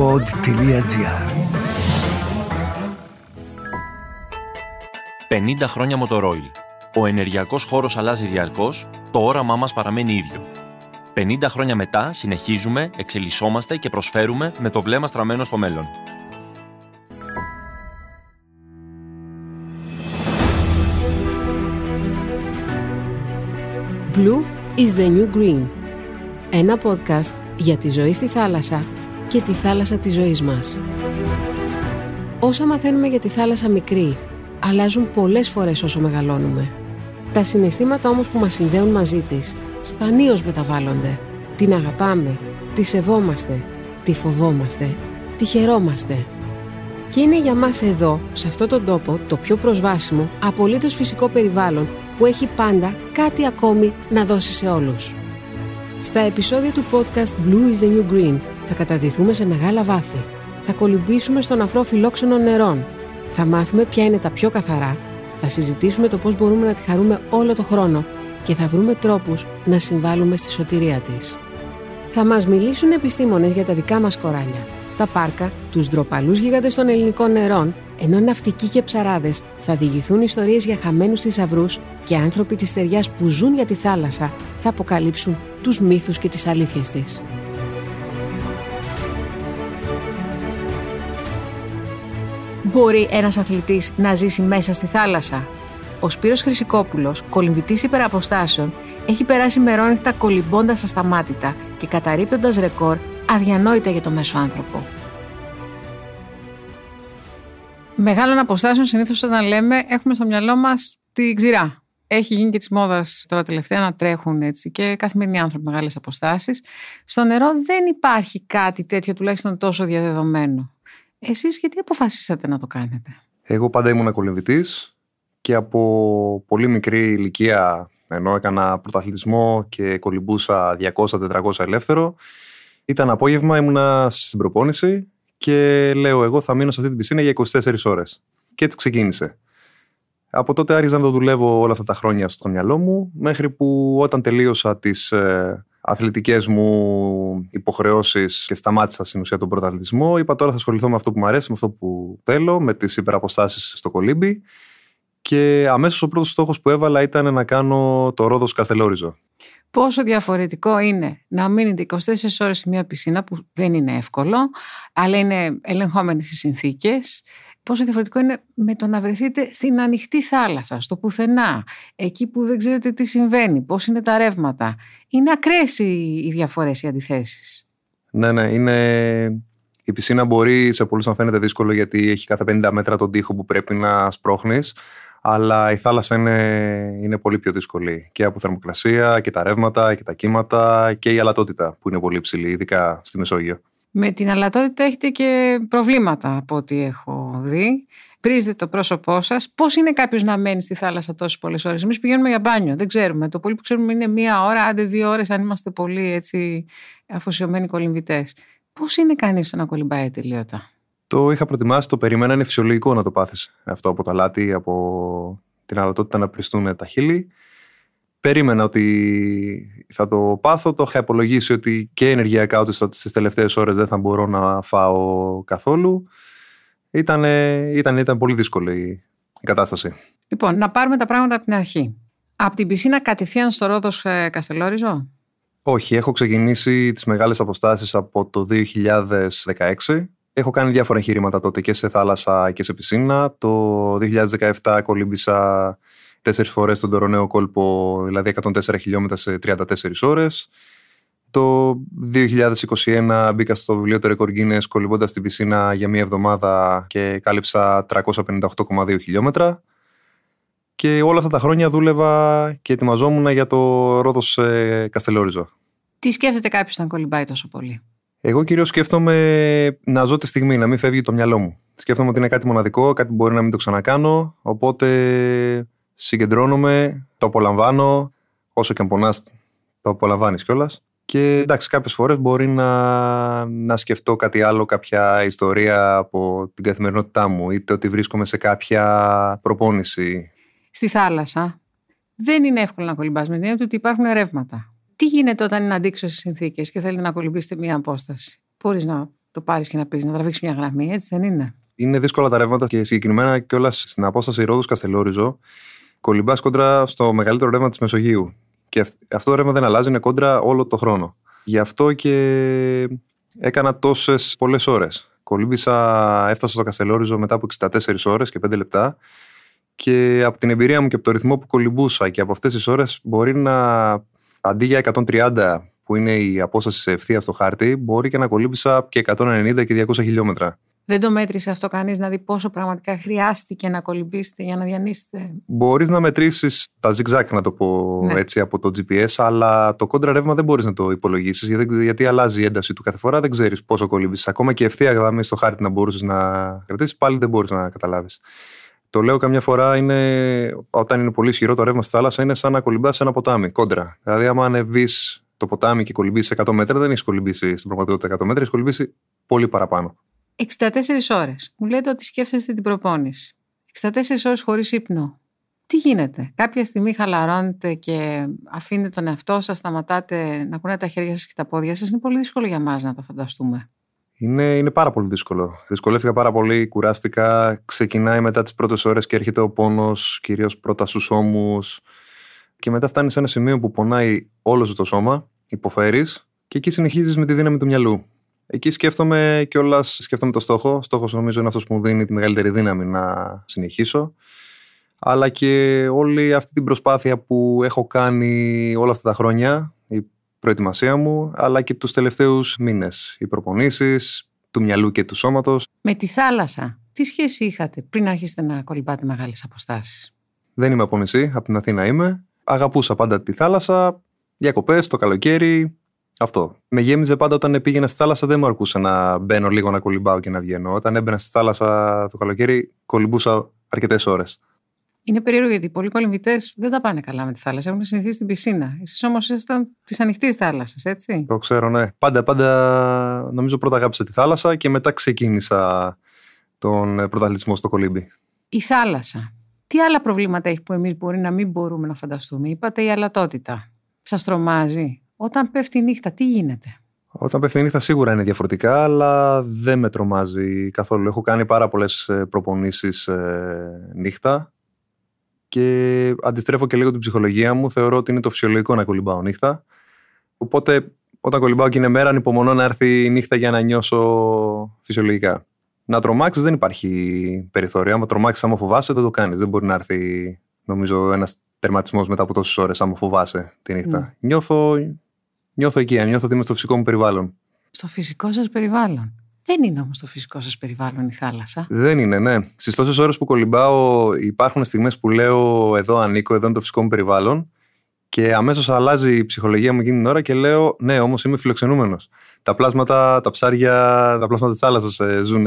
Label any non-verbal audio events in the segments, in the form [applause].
pod.gr 50 χρόνια Motorola. Ο ενεργειακός χώρος αλλάζει διαρκώς, το όραμά μας παραμένει ίδιο. 50 χρόνια μετά συνεχίζουμε, εξελισσόμαστε και προσφέρουμε με το βλέμμα στραμμένο στο μέλλον. Blue is the new green. Ένα podcast για τη ζωή στη θάλασσα και τη θάλασσα της ζωής μας. Όσα μαθαίνουμε για τη θάλασσα μικρή, αλλάζουν πολλές φορές όσο μεγαλώνουμε. Τα συναισθήματα όμως που μας συνδέουν μαζί της, σπανίως μεταβάλλονται. Την αγαπάμε, τη σεβόμαστε, τη φοβόμαστε, τη χαιρόμαστε. Και είναι για μας εδώ, σε αυτόν τον τόπο, το πιο προσβάσιμο, απολύτως φυσικό περιβάλλον που έχει πάντα κάτι ακόμη να δώσει σε όλους. Στα επεισόδια του podcast Blue is the New Green θα καταδυθούμε σε μεγάλα βάθη. Θα κολυμπήσουμε στον αφρό φιλόξενων νερών. Θα μάθουμε ποια είναι τα πιο καθαρά. Θα συζητήσουμε το πώς μπορούμε να τη χαρούμε όλο το χρόνο και θα βρούμε τρόπους να συμβάλλουμε στη σωτηρία της. Θα μας μιλήσουν επιστήμονες για τα δικά μας κοράλια, τα πάρκα, τους ντροπαλούς γίγαντες των ελληνικών νερών, ενώ ναυτικοί και ψαράδες θα διηγηθούν ιστορίες για χαμένους θησαυρούς και άνθρωποι της ταιριάς που ζουν για τη θάλασσα θα αποκαλύψουν τους μύθους και τις αλήθειες της. Μπορεί ένας αθλητής να ζήσει μέσα στη θάλασσα. Ο Σπύρος Χρυσικόπουλος, κολυμβητής υπεραποστάσεων, έχει περάσει μερόνυχτα κολυμπώντας ασταμάτητα και καταρρύπτοντας ρεκόρ αδιανόητα για το μέσο άνθρωπο. Μεγάλων αποστάσεων συνήθως όταν λέμε έχουμε στο μυαλό μας τη ξηρά. Έχει γίνει και της μόδας τώρα τελευταία να τρέχουν έτσι και καθημερινοί άνθρωποι μεγάλες αποστάσεις. Στο νερό δεν υπάρχει κάτι τέτοιο τουλάχιστον τόσο διαδεδομένο. Εσείς γιατί αποφασίσατε να το κάνετε; Εγώ πάντα ήμουν κολυμβητή και από πολύ μικρή ηλικία, ενώ έκανα πρωταθλητισμό και κολυμπούσα 200-400 ελεύθερο, ήταν απόγευμα, ήμουνα στην προπόνηση και λέω εγώ θα μείνω σε αυτή την πισίνα για 24 ώρες. Και έτσι ξεκίνησε. Από τότε άρχιζα να το δουλεύω όλα αυτά τα χρόνια στο μυαλό μου, μέχρι που όταν τελείωσα τις ε, αθλητικές μου υποχρεώσεις και σταμάτησα στην ουσία τον πρωταθλητισμό, είπα τώρα θα ασχοληθώ με αυτό που μου αρέσει, με αυτό που θέλω, με τις υπεραποστάσεις στο κολύμπι και αμέσως ο πρώτος στόχος που έβαλα ήταν να κάνω το Ρόδος Καστελόριζο πόσο διαφορετικό είναι να μείνετε 24 ώρες σε μια πισίνα που δεν είναι εύκολο, αλλά είναι ελεγχόμενες οι συνθήκες. Πόσο διαφορετικό είναι με το να βρεθείτε στην ανοιχτή θάλασσα, στο πουθενά, εκεί που δεν ξέρετε τι συμβαίνει, πώς είναι τα ρεύματα. Είναι ακραίες οι διαφορές, οι αντιθέσεις. Ναι, ναι, είναι... Η πισίνα μπορεί σε πολλούς να φαίνεται δύσκολο γιατί έχει κάθε 50 μέτρα τον τοίχο που πρέπει να σπρώχνεις αλλά η θάλασσα είναι, είναι πολύ πιο δύσκολη και από θερμοκρασία και τα ρεύματα και τα κύματα και η αλατότητα που είναι πολύ ψηλή, ειδικά στη Μεσόγειο. Με την αλατότητα έχετε και προβλήματα από ό,τι έχω δει. Πρίζετε το πρόσωπό σας. Πώς είναι κάποιος να μένει στη θάλασσα τόσες πολλές ώρες; Εμείς πηγαίνουμε για μπάνιο, δεν ξέρουμε. Το πολύ που ξέρουμε είναι μία ώρα, άντε δύο ώρες, αν είμαστε πολύ έτσι αφοσιωμένοι κολυμβητές. Πώς είναι κανείς να κολυμπάει τελείωτα; Το είχα προετοιμάσει, το περιμένα, είναι φυσιολογικό να το πάθεις αυτό από τα λάτι, από την αλατότητα να πριστούν τα χείλη. Περίμενα ότι θα το πάθω, το είχα υπολογίσει ότι και ενεργειακά ότι στις τελευταίες ώρες δεν θα μπορώ να φάω καθόλου. Ήταν, ήταν, ήταν πολύ δύσκολη η κατάσταση. Λοιπόν, να πάρουμε τα πράγματα από την αρχή. Από την πισίνα κατευθείαν στο Ρόδος ε, Καστελόριζο; Όχι, έχω ξεκινήσει τις μεγάλες αποστάσεις από το 2016 Έχω κάνει διάφορα εγχειρήματα τότε και σε θάλασσα και σε πισίνα. Το 2017 κολύμπησα τέσσερις φορές τον τωρονέο κόλπο, δηλαδή 104 χιλιόμετρα σε 34 ώρες. Το 2021 μπήκα στο βιβλίο του Ρεκορ Guinness κολυμπώντας στην πισίνα για μία εβδομάδα και κάλυψα 358,2 χιλιόμετρα. Και όλα αυτά τα χρόνια δούλευα και ετοιμαζόμουν για το Ρόδος ε, Καστελόριζο. Τι σκέφτεται κάποιος να κολυμπάει τόσο πολύ; Εγώ κυρίως σκέφτομαι να ζω τη στιγμή, να μην φεύγει το μυαλό μου. Σκέφτομαι ότι είναι κάτι μοναδικό, κάτι που μπορεί να μην το ξανακάνω. Οπότε συγκεντρώνομαι, το απολαμβάνω. Όσο και αν πονάς, το απολαμβάνεις κιόλας. Και εντάξει, κάποιες φορές μπορεί να, να σκεφτώ κάτι άλλο, κάποια ιστορία από την καθημερινότητά μου, είτε ότι βρίσκομαι σε κάποια προπόνηση. Στη θάλασσα δεν είναι εύκολο να κολυμπάς με την έννοια ότι υπάρχουν ρεύματα. Τι γίνεται όταν είναι αντίξωες συνθήκες και θέλετε να κολυμπήσετε μία απόσταση; Μπορείς να το πάρεις και να πεις να τραβήξεις μια γραμμή, έτσι δεν είναι; Είναι δύσκολα τα ρεύματα και συγκεκριμένα κιόλας στην απόσταση Ρόδου Καστελόριζο. Κολυμπάς κόντρα στο μεγαλύτερο ρεύμα της Μεσογείου. Και αυτό το ρεύμα δεν αλλάζει, είναι κόντρα όλο το χρόνο. Γι' αυτό και έκανα τόσες πολλές ώρες. Κολύμπησα, έφτασα στο Καστελόριζο μετά από 64 ώρες και 5 λεπτά. Και από την εμπειρία μου και από το ρυθμό που κολυμπούσα και από αυτές τις ώρες, μπορεί να αντί για 130 που είναι η απόσταση σε ευθεία στο χάρτη, μπορεί και να κολύμπησα και 190 και 200 χιλιόμετρα. Δεν το μέτρησε αυτό κανείς να δει πόσο πραγματικά χρειάστηκε να κολυμπήσετε για να διανύσετε; Μπορείς να μετρήσεις τα zigzag, να το πω ναι. έτσι, από το GPS, αλλά το κόντρα ρεύμα δεν μπορείς να το υπολογίσεις, γιατί, γιατί αλλάζει η ένταση του κάθε φορά, δεν ξέρεις πόσο κολύμπει. Ακόμα και ευθεία γραμμή στο χάρτη να μπορούσες να κρατήσεις, πάλι δεν μπορείς να καταλάβεις. Το λέω καμιά φορά είναι, όταν είναι πολύ ισχυρό το ρεύμα στη θάλασσα, είναι σαν να κολυμπάς σε ένα ποτάμι, κόντρα. Δηλαδή, άμα ανεβείς το ποτάμι και κολυμπήσεις 100 μέτρα, δεν έχεις κολυμπήσει στην πραγματικότητα 100 μέτρα, έχεις κολυμπήσει πολύ παραπάνω. 64 ώρες. Μου λέτε ότι σκέφτεστε την προπόνηση. 64 ώρες χωρίς ύπνο. Τι γίνεται, κάποια στιγμή χαλαρώνετε και αφήνετε τον εαυτό σας, σταματάτε να κουνάτε τα χέρια σας και τα πόδια σας. Είναι πολύ δύσκολο για μας να το φανταστούμε. Είναι, είναι πάρα πολύ δύσκολο. Δυσκολεύτηκα πάρα πολύ, κουράστηκα. Ξεκινάει μετά τις πρώτες ώρες και έρχεται ο πόνος, κυρίως πρώτα στους ώμους. Και μετά φτάνεις σε ένα σημείο που πονάει όλος σου το σώμα, υποφέρεις και εκεί συνεχίζεις με τη δύναμη του μυαλού. Εκεί σκέφτομαι κιόλας, σκέφτομαι το στόχο. Ο στόχος νομίζω είναι αυτός που μου δίνει τη μεγαλύτερη δύναμη να συνεχίσω. Αλλά και όλη αυτή την προσπάθεια που έχω κάνει όλα αυτά τα χρόνια, η προετοιμασία μου, αλλά και τους τελευταίους μήνες. Οι προπονήσεις του μυαλού και του σώματος. Με τη θάλασσα, τι σχέση είχατε πριν αρχίσετε να κολυμπάτε μεγάλες αποστάσεις; Δεν είμαι από νησί, από την Αθήνα είμαι. Αγαπούσα πάντα τη θάλασσα, διακοπές, το καλοκαίρι, αυτό. Με γέμιζε πάντα όταν πήγαινα στη θάλασσα, δεν μου αρκούσε να μπαίνω λίγο να κολυμπάω και να βγαίνω. Όταν έμπαινα στη θάλασσα το καλοκαίρι, κολυμπούσα αρκετές ώρες. Είναι περίεργο γιατί πολλοί κολυμβητέ δεν τα πάνε καλά με τη θάλασσα. Έχουν συνηθίσει στην πισίνα. Εσείς όμως ήσασταν της ανοιχτής θάλασσας, έτσι. Το ξέρω, ναι. Πάντα, πάντα νομίζω πρώτα αγάπησα τη θάλασσα και μετά ξεκίνησα τον πρωταθλητισμό στο κολύμπι. Η θάλασσα. Τι άλλα προβλήματα έχει που εμείς μπορεί να μην μπορούμε να φανταστούμε; Είπατε η αλατότητα. Σας τρομάζει; Όταν πέφτει η νύχτα, τι γίνεται; Όταν πέφτει η νύχτα σίγουρα είναι διαφορετικά, αλλά δεν με τρομάζει καθόλου. Έχω κάνει πάρα πολλές ε, προπονήσεις ε, νύχτα και αντιστρέφω και λίγο την ψυχολογία μου. Θεωρώ ότι είναι το φυσιολογικό να κολυμπάω νύχτα. Οπότε όταν κολυμπάω και είναι μέρα, ανυπομονώ να έρθει η νύχτα για να νιώσω φυσιολογικά. Να τρομάξεις δεν υπάρχει περιθώριο. Άμα τρομάξεις, άμα φοβάσαι, δεν το κάνεις. Δεν μπορεί να έρθει, νομίζω, ένας τερματισμός μετά από τόσες ώρες, άμα φοβάσαι τη νύχτα. Mm. Νιώθω, νιώθω εκεί, νιώθω ότι είμαι στο φυσικό μου περιβάλλον. Στο φυσικό σας περιβάλλον. Δεν είναι όμως το φυσικό σας περιβάλλον η θάλασσα. Δεν είναι, ναι. Στις τόσες ώρες που κολυμπάω, υπάρχουν στιγμές που λέω εδώ ανήκω, εδώ είναι το φυσικό μου περιβάλλον. Και αμέσως αλλάζει η ψυχολογία μου εκείνη την ώρα και λέω, Ναι, όμως είμαι φιλοξενούμενος. Τα πλάσματα, τα ψάρια, τα πλάσματα της θάλασσας ε, ζουν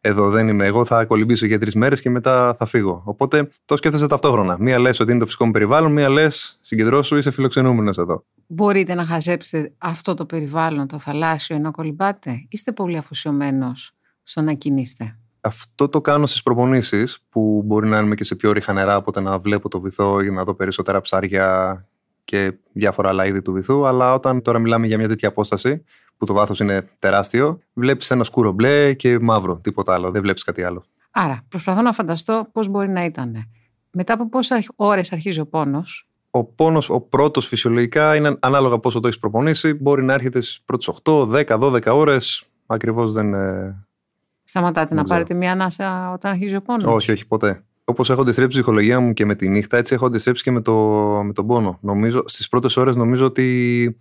εδώ. Δεν είμαι. Εγώ θα κολυμπήσω για τρεις μέρες και μετά θα φύγω. Οπότε το σκέφτεσαι ταυτόχρονα. Μία λες ότι είναι το φυσικό μου περιβάλλον, μία λες συγκεντρώσου, είσαι φιλοξενούμενος εδώ. Μπορείτε να χαζέψετε αυτό το περιβάλλον, το θαλάσσιο, ενώ κολυμπάτε; Είστε πολύ αφοσιωμένος στο να κινείστε. Αυτό το κάνω στις προπονήσεις, που μπορεί να είμαι και σε πιο ρίχα νερά, οπότε να βλέπω το βυθό για να δω περισσότερα ψάρια και διάφορα άλλα είδη του βυθού. Αλλά όταν τώρα μιλάμε για μια τέτοια απόσταση, που το βάθος είναι τεράστιο, βλέπεις ένα σκούρο μπλε και μαύρο, τίποτα άλλο. Δεν βλέπεις κάτι άλλο. Άρα, προσπαθώ να φανταστώ πώς μπορεί να ήταν. Μετά από πόσες ώρες αρχίζει ο πόνος. Ο πόνος, ο πρώτος φυσιολογικά, είναι ανάλογα πόσο το έχεις προπονήσει. Μπορεί να έρχεται στις πρώτες 8, 10, 12 ώρες. Ακριβώς δεν. Σταματάτε να πάρετε μια ανάσα όταν αρχίζει ο πόνος. Όχι, όχι, ποτέ. Όπως έχω αντιστρέψει η ψυχολογία μου και με τη νύχτα, έτσι έχω αντιστρέψει και με, το, με τον πόνο. Νομίζω, στις πρώτες ώρες νομίζω ότι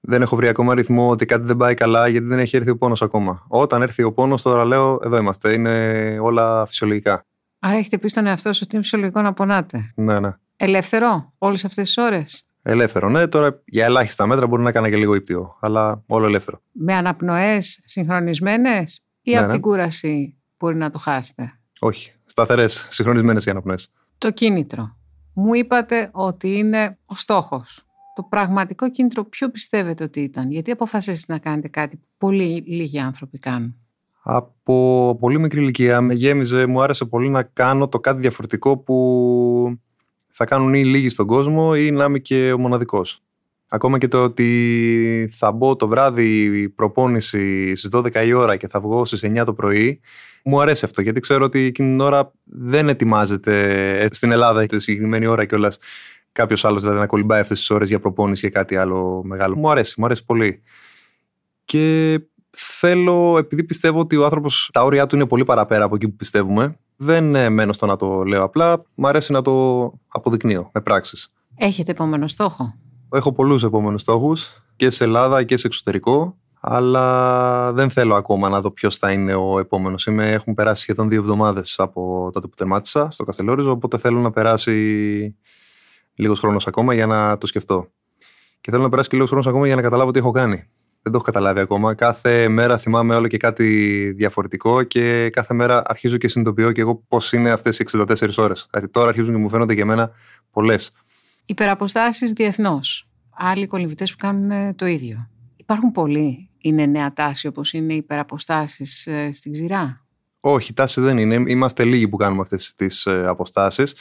δεν έχω βρει ακόμα ρυθμό, ότι κάτι δεν πάει καλά, γιατί δεν έχει έρθει ο πόνος ακόμα. Όταν έρθει ο πόνος, τώρα λέω: Εδώ είμαστε. Είναι όλα φυσιολογικά. Άρα έχετε πει στον εαυτό σου ότι είναι φυσιολογικό να πονάτε. Ναι, ναι. Ελεύθερο όλες αυτές τις ώρες; Ελεύθερο, ναι. Τώρα για ελάχιστα μέτρα μπορεί να κάνει και λίγο ύπτιο, αλλά όλο ελεύθερο. Με αναπνοές συγχρονισμένες ή ναι, από ναι. την κούραση μπορεί να το χάσετε; Όχι. Σταθερές, συγχρονισμένες οι αναπνοές. Το κίνητρο. Μου είπατε ότι είναι ο στόχος. Το πραγματικό κίνητρο ποιο πιστεύετε ότι ήταν, γιατί αποφασίσετε να κάνετε κάτι που πολύ λίγοι άνθρωποι κάνουν. Από πολύ μικρή ηλικία με γέμιζε, μου άρεσε πολύ να κάνω το κάτι διαφορετικό που θα κάνουν ή λίγοι στον κόσμο ή να είμαι και ο μοναδικός. Ακόμα και το ότι θα μπω το βράδυ προπόνηση στις 12 η ώρα και θα βγω στις 9 το πρωί, μου αρέσει αυτό γιατί ξέρω ότι εκείνη την ώρα δεν ετοιμάζεται στην Ελλάδα τη συγκεκριμένη ώρα κιόλας κάποιος άλλος δηλαδή να κολυμπάει αυτές τις ώρες για προπόνηση ή κάτι άλλο μεγάλο. Μου αρέσει, μου αρέσει πολύ. Και θέλω, επειδή πιστεύω ότι ο άνθρωπος τα όρια του είναι πολύ παραπέρα από εκεί που πιστεύουμε, δεν ε, μένω στο να το λέω απλά. Μου αρέσει να το αποδεικνύω με πράξεις. Έχετε επόμενο στόχο. Έχω πολλούς επόμενους στόχους και σε Ελλάδα και σε εξωτερικό. Αλλά δεν θέλω ακόμα να δω ποιος θα είναι ο επόμενος. Έχουν περάσει σχεδόν δύο εβδομάδες από τότε που τερμάτισα στο Καστελόριζο. Οπότε θέλω να περάσει λίγος χρόνος ακόμα για να το σκεφτώ. Και θέλω να περάσει και λίγος χρόνος ακόμα για να καταλάβω τι έχω κάνει. Δεν το έχω καταλάβει ακόμα. Κάθε μέρα θυμάμαι όλο και κάτι διαφορετικό και κάθε μέρα αρχίζω και συνειδητοποιώ και εγώ πώς είναι αυτές οι 64 ώρες. Δηλαδή τώρα αρχίζουν και μου φαίνονται και εμένα πολλές. Υπεραποστάσεις διεθνώς. Άλλοι κολυβητέ που κάνουν το ίδιο. Υπάρχουν πολλοί. Είναι νέα τάση όπως είναι οι υπεραποστάσεις ε, στην ξηρά; Όχι, τάση δεν είναι. Είμαστε λίγοι που κάνουμε αυτές τις ε, αποστάσεις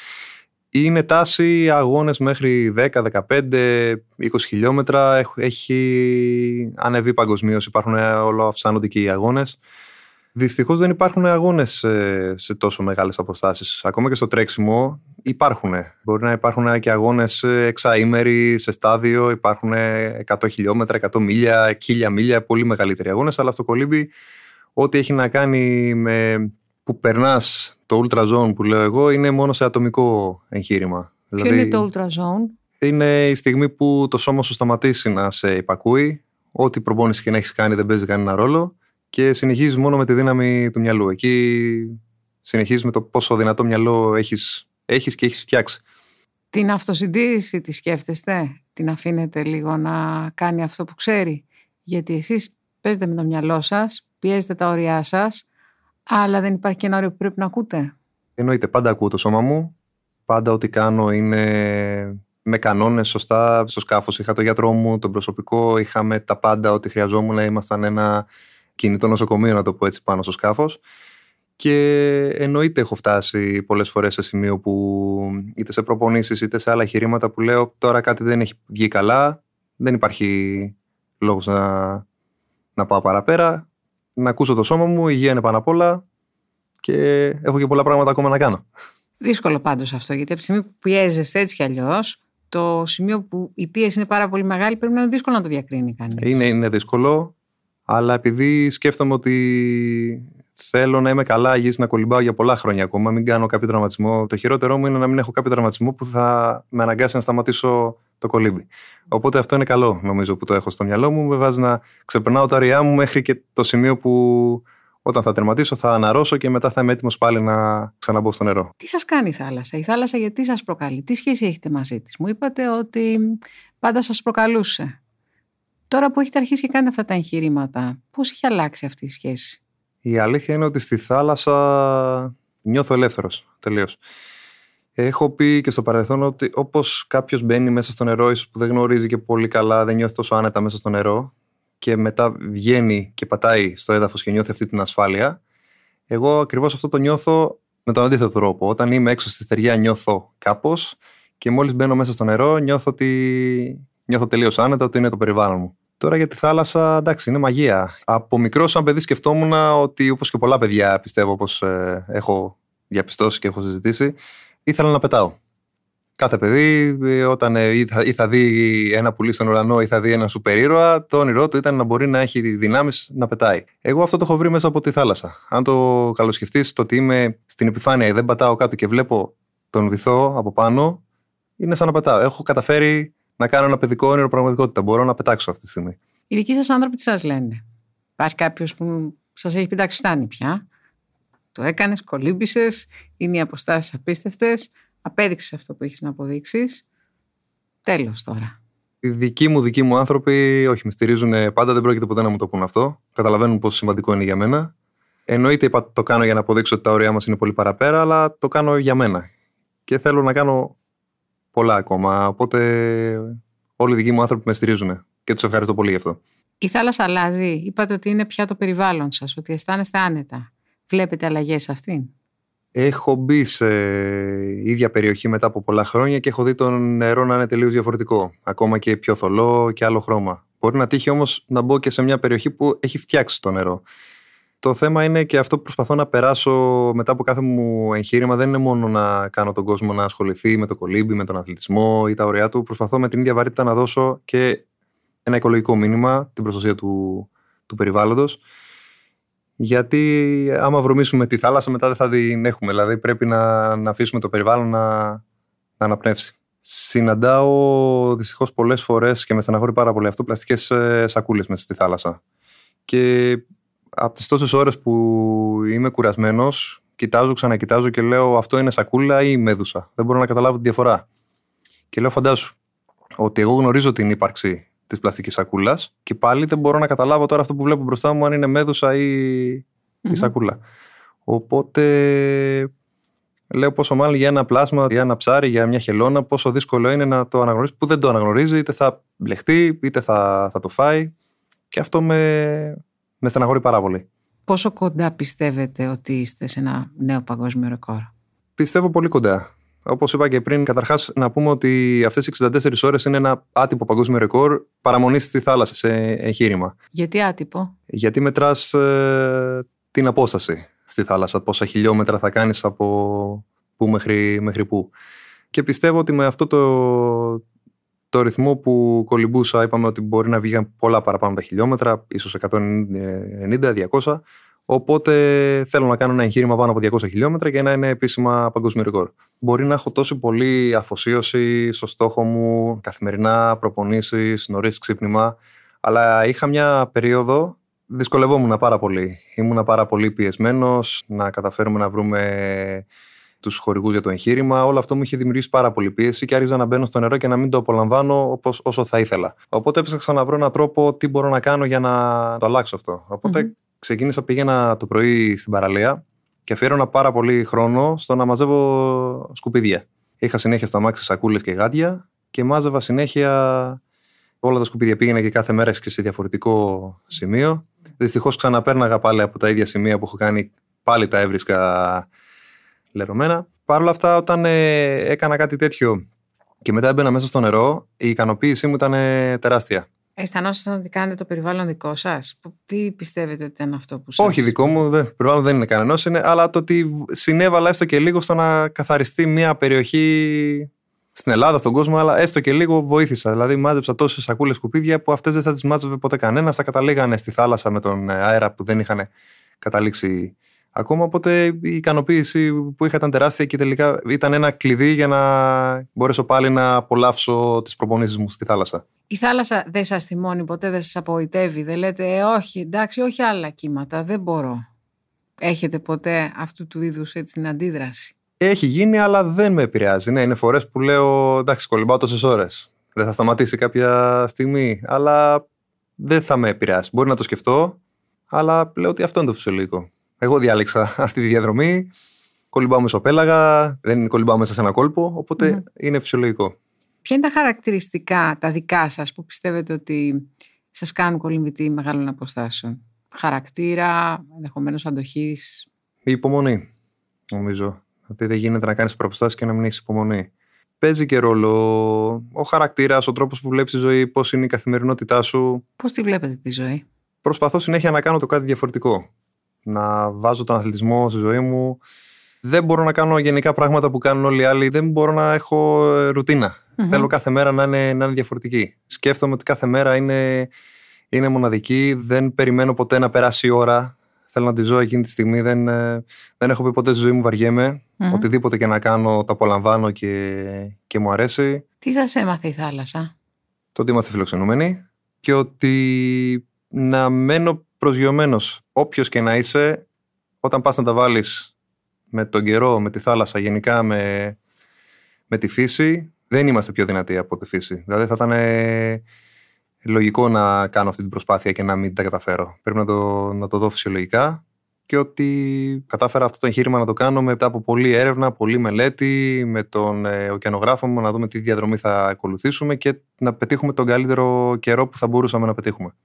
είναι τάση αγώνες μέχρι 10, 15, 20 χιλιόμετρα. Έχει ανεβεί παγκοσμίως, υπάρχουν όλο αυξάνονται και οι αγώνες. Δυστυχώς δεν υπάρχουν αγώνες σε τόσο μεγάλες αποστάσεις. Ακόμα και στο τρέξιμο υπάρχουν. Μπορεί να υπάρχουν και αγώνες εξαήμεροι σε στάδιο. Υπάρχουν 100 χιλιόμετρα, 100 μίλια, 1000 μίλια, πολύ μεγαλύτεροι αγώνες. Αλλά στο κολύμπι, ό,τι έχει να κάνει με που περνάς το Ultra Zone που λέω εγώ είναι μόνο σε ατομικό εγχείρημα. Ποιο δηλαδή, είναι το Ultra Zone? Είναι η στιγμή που το σώμα σου σταματήσει να σε υπακούει. Ό,τι προπόνηση και να έχεις κάνει δεν παίζει κανένα ρόλο και συνεχίζεις μόνο με τη δύναμη του μυαλού. Εκεί συνεχίζεις με το πόσο δυνατό μυαλό έχεις έχεις και έχεις φτιάξει. Την αυτοσυντήρηση τη σκέφτεστε, την αφήνετε λίγο να κάνει αυτό που ξέρει; Γιατί εσείς παίζετε με το μυαλό σας, πιέζετε τα όρια σας, αλλά δεν υπάρχει και ένα όριο που πρέπει να ακούτε. Εννοείται, πάντα ακούω το σώμα μου. Πάντα ό,τι κάνω είναι με κανόνες σωστά. Στο σκάφος είχα το γιατρό μου, τον προσωπικό, είχαμε τα πάντα ό,τι χρειαζόμουν. Ήμασταν ένα κινητό νοσοκομείο, να το πω έτσι, πάνω στο σκάφος. Και εννοείται έχω φτάσει πολλές φορές σε σημείο που είτε σε προπονήσεις είτε σε άλλα χειρήματα που λέω τώρα κάτι δεν έχει βγει καλά. Δεν υπάρχει λόγος να, να πάω παραπέρα να ακούσω το σώμα μου, η υγεία είναι πάνω απ' όλα και έχω και πολλά πράγματα ακόμα να κάνω. Δύσκολο πάντως αυτό, γιατί από τη στιγμή που πιέζεστε έτσι κι αλλιώς, το σημείο που η πίεση είναι πάρα πολύ μεγάλη πρέπει να είναι δύσκολο να το διακρίνει κανείς. Είναι, είναι δύσκολο, αλλά επειδή σκέφτομαι ότι θέλω να είμαι καλά υγιή να κολυμπάω για πολλά χρόνια ακόμα, μην κάνω κάποιο τραυματισμό. Το χειρότερό μου είναι να μην έχω κάποιο τραυματισμό που θα με αναγκάσει να σταματήσω το κολύμπι. Οπότε αυτό είναι καλό, νομίζω, που το έχω στο μυαλό μου. Με βάζει να ξεπερνάω τα ωριά μου μέχρι και το σημείο που όταν θα τερματίσω θα αναρώσω και μετά θα είμαι έτοιμος πάλι να ξαναμπω στο νερό. Τι σας κάνει η θάλασσα, η θάλασσα γιατί σας προκαλεί, τι σχέση έχετε μαζί της; Μου είπατε ότι πάντα σας προκαλούσε. Τώρα που έχετε αρχίσει και κάνετε αυτά τα εγχειρήματα, πώς έχει αλλάξει αυτή η σχέση; Η αλήθεια είναι ότι στη θάλασσα νιώθω ελεύθερος τελείως. Έχω πει και στο παρελθόν ότι όπως κάποιος μπαίνει μέσα στο νερό, ίσως που δεν γνωρίζει και πολύ καλά, δεν νιώθει τόσο άνετα μέσα στο νερό και μετά βγαίνει και πατάει στο έδαφος και νιώθει αυτή την ασφάλεια. Εγώ ακριβώς αυτό το νιώθω με τον αντίθετο τρόπο. Όταν είμαι έξω στη στεριά, νιώθω κάπως και μόλις μπαίνω μέσα στο νερό, νιώθω ότι νιώθω τελείως άνετα ότι είναι το περιβάλλον μου. Τώρα για τη θάλασσα, εντάξει, είναι μαγεία. Από μικρός, σαν παιδί, σκεφτόμουν ότι όπως και πολλά παιδιά πιστεύω, όπως ε, έχω διαπιστώσει και έχω συζητήσει, ήθελα να πετάω. Κάθε παιδί, ε, όταν ε, ή θα, ή θα δει ένα πουλί στον ουρανό ή θα δει ένα σούπερ ήρωα, το όνειρό του ήταν να μπορεί να έχει δυνάμεις να πετάει. Εγώ αυτό το έχω βρει μέσα από τη θάλασσα. Αν το καλοσκεφτείς, το ότι είμαι στην επιφάνεια ή δεν πατάω κάτω και βλέπω τον βυθό από πάνω, είναι σαν να πετάω. Έχω καταφέρει να κάνω ένα παιδικό όνειρο πραγματικότητα. Μπορώ να πετάξω αυτή τη στιγμή. Οι δικοί σας άνθρωποι τι σας λένε; Υπάρχει κάποιος που σας έχει πετάξει φτάνει πια; Το έκανες, κολύμπησες, είναι οι αποστάσεις απίστευτες. Απέδειξες αυτό που έχει να αποδείξεις. Τέλος τώρα. Οι δικοί μου, δικοί μου άνθρωποι, όχι, με στηρίζουν πάντα, δεν πρόκειται ποτέ να μου το πούν αυτό. Καταλαβαίνουν πόσο σημαντικό είναι για μένα. Εννοείται, είπα, το κάνω για να αποδείξω ότι τα όρια μας είναι πολύ παραπέρα, αλλά το κάνω για μένα. Και θέλω να κάνω πολλά ακόμα. Οπότε όλοι οι δικοί μου άνθρωποι με στηρίζουν και τους ευχαριστώ πολύ γι' αυτό. Η θάλασσα αλλάζει. Είπατε ότι είναι πια το περιβάλλον σας, ότι αισθάνεστε άνετα. Βλέπετε αλλαγές σε αυτήν; Έχω μπει σε ίδια περιοχή μετά από πολλά χρόνια και έχω δει το νερό να είναι τελείως διαφορετικό. Ακόμα και πιο θολό και άλλο χρώμα. Μπορεί να τύχει όμως να μπω και σε μια περιοχή που έχει φτιάξει το νερό. Το θέμα είναι και αυτό που προσπαθώ να περάσω μετά από κάθε μου εγχείρημα δεν είναι μόνο να κάνω τον κόσμο να ασχοληθεί με το κολύμπι, με τον αθλητισμό ή τα ωραία του. Προσπαθώ με την ίδια βαρύτητα να δώσω και ένα οικολογικό μήνυμα, την προστασία του, του περιβάλλοντος. Γιατί άμα βρωμίσουμε τη θάλασσα μετά δεν θα την έχουμε. Δηλαδή πρέπει να, να αφήσουμε το περιβάλλον να, να αναπνεύσει. Συναντάω δυστυχώς πολλές φορές και με στεναχωρεί πάρα πολύ αυτό πλαστικές σακούλες μέσα στη θάλασσα. Και από τις τόσες ώρες που είμαι κουρασμένος, κοιτάζω, ξανακοιτάζω και λέω αυτό είναι σακούλα ή μέδουσα; Δεν μπορώ να καταλάβω τη διαφορά. Και λέω φαντάσου ότι εγώ γνωρίζω την ύπαρξη της πλαστικής σακούλας και πάλι δεν μπορώ να καταλάβω τώρα αυτό που βλέπω μπροστά μου αν είναι μέδουσα ή, η σακούλα. Οπότε λέω πόσο μάλλον για ένα πλάσμα, για ένα ψάρι, για μια χελώνα, πόσο δύσκολο είναι να το αναγνωρίσει, που δεν το αναγνωρίζει, είτε θα μπλεχτεί, είτε θα, θα το φάει. Και αυτό με, με στεναχωρεί πάρα πολύ. Πόσο κοντά πιστεύετε ότι είστε σε ένα νέο παγκόσμιο ρεκόρ; Πιστεύω πολύ κοντά. Όπως είπα και πριν, καταρχάς να πούμε ότι αυτές οι 64 ώρες είναι ένα άτυπο παγκόσμιο ρεκόρ παραμονής στη θάλασσα σε εγχείρημα. Γιατί άτυπο; Γιατί μετράς ε, την απόσταση στη θάλασσα, πόσα χιλιόμετρα θα κάνεις από πού μέχρι, μέχρι πού. Και πιστεύω ότι με αυτό το, το ρυθμό που κολυμπούσα είπαμε ότι μπορεί να βγει πολλά παραπάνω τα χιλιόμετρα, ίσως 190-200. Οπότε θέλω να κάνω ένα εγχείρημα πάνω από 200 χιλιόμετρα και να είναι επίσημα παγκόσμιο ρεκόρ. Μπορεί να έχω τόσο πολύ αφοσίωση στο στόχο μου, καθημερινά προπονήσεις, νωρίς ξύπνημα, αλλά είχα μια περίοδο δυσκολευόμουν πάρα πολύ. Ήμουν πάρα πολύ πιεσμένος να καταφέρουμε να βρούμε τους χορηγούς για το εγχείρημα. Όλο αυτό μου είχε δημιουργήσει πάρα πολύ πίεση και άρχιζα να μπαίνω στο νερό και να μην το απολαμβάνω όπως, όσο θα ήθελα. Οπότε έψαξα να βρω έναν τρόπο τι μπορώ να κάνω για να το αλλάξω αυτό. Οπότε mm-hmm. Ξεκίνησα, πήγαινα το πρωί στην παραλία και αφιέρωνα πάρα πολύ χρόνο στο να μαζεύω σκουπίδια. Είχα συνέχεια στο αμάξι σακούλες και γάντια και μάζευα συνέχεια όλα τα σκουπίδια. Πήγαινα και κάθε μέρα και σε διαφορετικό σημείο. Δυστυχώς ξαναπέρναγα πάλι από τα ίδια σημεία που έχω κάνει, πάλι τα έβρισκα λερωμένα. Παρ' όλα αυτά, όταν ε, έκανα κάτι τέτοιο και μετά έμπαινα μέσα στο νερό, η ικανοποίησή μου ήταν ε, τεράστια. Αισθανόσασταν ότι κάνετε το περιβάλλον δικό σας; Τι πιστεύετε ότι ήταν αυτό που σα. Όχι, δικό μου. Το περιβάλλον δεν είναι κανένας, αλλά το ότι συνέβαλα έστω και λίγο στο να καθαριστεί μια περιοχή στην Ελλάδα, στον κόσμο, αλλά έστω και λίγο βοήθησα. Δηλαδή, μάζεψα τόσες σακούλες σκουπίδια που αυτές δεν θα τις μάζευε ποτέ κανένας. Θα καταλήγανε στη θάλασσα με τον αέρα που δεν είχαν καταλήξει ακόμα. Οπότε η ικανοποίηση που είχα ήταν τεράστια και τελικά ήταν ένα κλειδί για να μπορέσω πάλι να απολαύσω τις προπονήσεις μου στη θάλασσα. Η θάλασσα δεν σας θυμώνει ποτέ, δεν σας απογοητεύει. Δεν λέτε, «Ε, όχι, εντάξει, όχι άλλα κύματα, δεν μπορώ. Έχετε ποτέ αυτού του είδους την αντίδραση; Έχει γίνει, αλλά δεν με επηρεάζει. Ναι, είναι φορές που λέω εντάξει, κολυμπάω τόσες ώρες. Δεν θα σταματήσει κάποια στιγμή, αλλά δεν θα με επηρεάσει. Μπορεί να το σκεφτώ, αλλά λέω ότι αυτό είναι το φυσιολογικό. Εγώ διάλεξα [laughs] αυτή τη διαδρομή. Κολυμπάω μεσοπέλαγα, δεν κολυμπάω μέσα σε ένα κόλπο, είναι φυσιολογικό. Ποια είναι τα χαρακτηριστικά τα δικά σας που πιστεύετε ότι σας κάνουν κολυμβητή μεγάλων αποστάσεων; Χαρακτήρα, ενδεχομένως αντοχής; Η υπομονή, νομίζω. ότι δεν γίνεται να κάνεις προποστάσει και να μην έχεις υπομονή. Παίζει και ρόλο ο χαρακτήρας, ο τρόπος που βλέπεις τη ζωή, πώς είναι η καθημερινότητά σου. Πώς τη βλέπετε τη ζωή; Προσπαθώ συνέχεια να κάνω το κάτι διαφορετικό. Να βάζω τον αθλητισμό στη ζωή μου. Δεν μπορώ να κάνω γενικά πράγματα που κάνουν όλοι οι άλλοι. Δεν μπορώ να έχω ε, ρουτίνα. Θέλω κάθε μέρα να είναι, να είναι διαφορετική. Σκέφτομαι ότι κάθε μέρα είναι, είναι μοναδική. Δεν περιμένω ποτέ να περάσει η ώρα θέλω να τη ζω εκείνη τη στιγμή. Δεν, ε, δεν έχω πει ποτέ στη ζωή μου βαριέμαι. Οτιδήποτε και να κάνω το απολαμβάνω και, και μου αρέσει. Τι σα έμαθε η θάλασσα; Το ότι είμαστε φιλοξενούμενοι και ότι να μένω προσγειωμένος όποιος και να είσαι όταν πας να τα βάλεις με τον καιρό, με τη θάλασσα, γενικά με, με τη φύση, δεν είμαστε πιο δυνατοί από τη φύση. Δηλαδή θα ήταν λογικό να κάνω αυτή την προσπάθεια και να μην τα καταφέρω. Πρέπει να το, να το δω φυσιολογικά και ότι κατάφερα αυτό το εγχείρημα να το κάνω μετά από πολλή έρευνα, πολλή μελέτη, με τον ε, ωκεανογράφο μου να δούμε τι διαδρομή θα ακολουθήσουμε και να πετύχουμε τον καλύτερο καιρό που θα μπορούσαμε να πετύχουμε.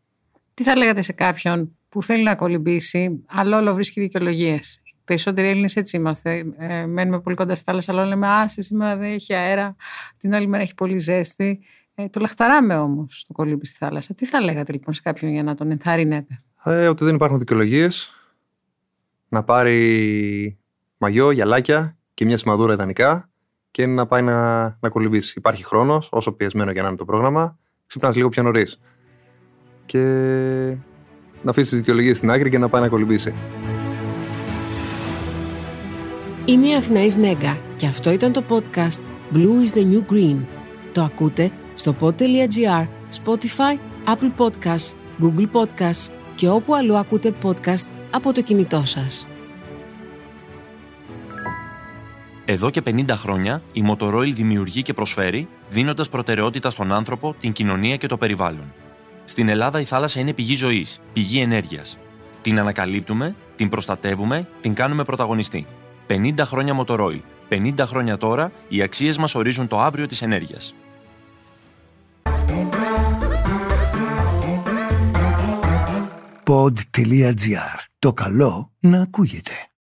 Τι θα λέγατε σε κάποιον που θέλει να κολυμπήσει, αλλά όλο βρίσκει δικαιολογίες; Περισσότεροι Έλληνες έτσι είμαστε. Ε, μένουμε πολύ κοντά στη θάλασσα, αλλά λέμε Α, σήμερα δεν έχει αέρα, την άλλη μέρα έχει πολύ ζέστη. Ε, το λαχταράμε όμως το κολύμπι στη θάλασσα. Τι θα λέγατε λοιπόν σε κάποιον για να τον ενθαρρύνετε; Ε, ότι δεν υπάρχουν δικαιολογίες. Να πάρει μαγιό, γυαλάκια και μια σημαδούρα ιδανικά και να πάει να, να κολυμπήσει. Υπάρχει χρόνος, όσο πιεσμένο και να είναι το πρόγραμμα, ξυπνάς λίγο πιο νωρίς. Και να αφήσεις τις δικαιολογίες στην άκρη και να πάει να κολυμπήσει. Είμαι η Αθηναής Νέγκα και αυτό ήταν το podcast Blue is the New Green. Το ακούτε στο pod.gr, Spotify, Apple Podcasts, Google Podcasts και όπου αλλού ακούτε podcast από το κινητό σας. Εδώ και 50 χρόνια η Motorola δημιουργεί και προσφέρει, δίνοντας προτεραιότητα στον άνθρωπο, την κοινωνία και το περιβάλλον. Στην Ελλάδα η θάλασσα είναι πηγή ζωής, πηγή ενέργειας. Την ανακαλύπτουμε, την προστατεύουμε, την κάνουμε πρωταγωνιστή. 50 χρόνια Motorola. 50 χρόνια τώρα οι αξίες μας ορίζουν το αύριο της ενέργειας. Pod.gr. Το καλό να ακούγεται.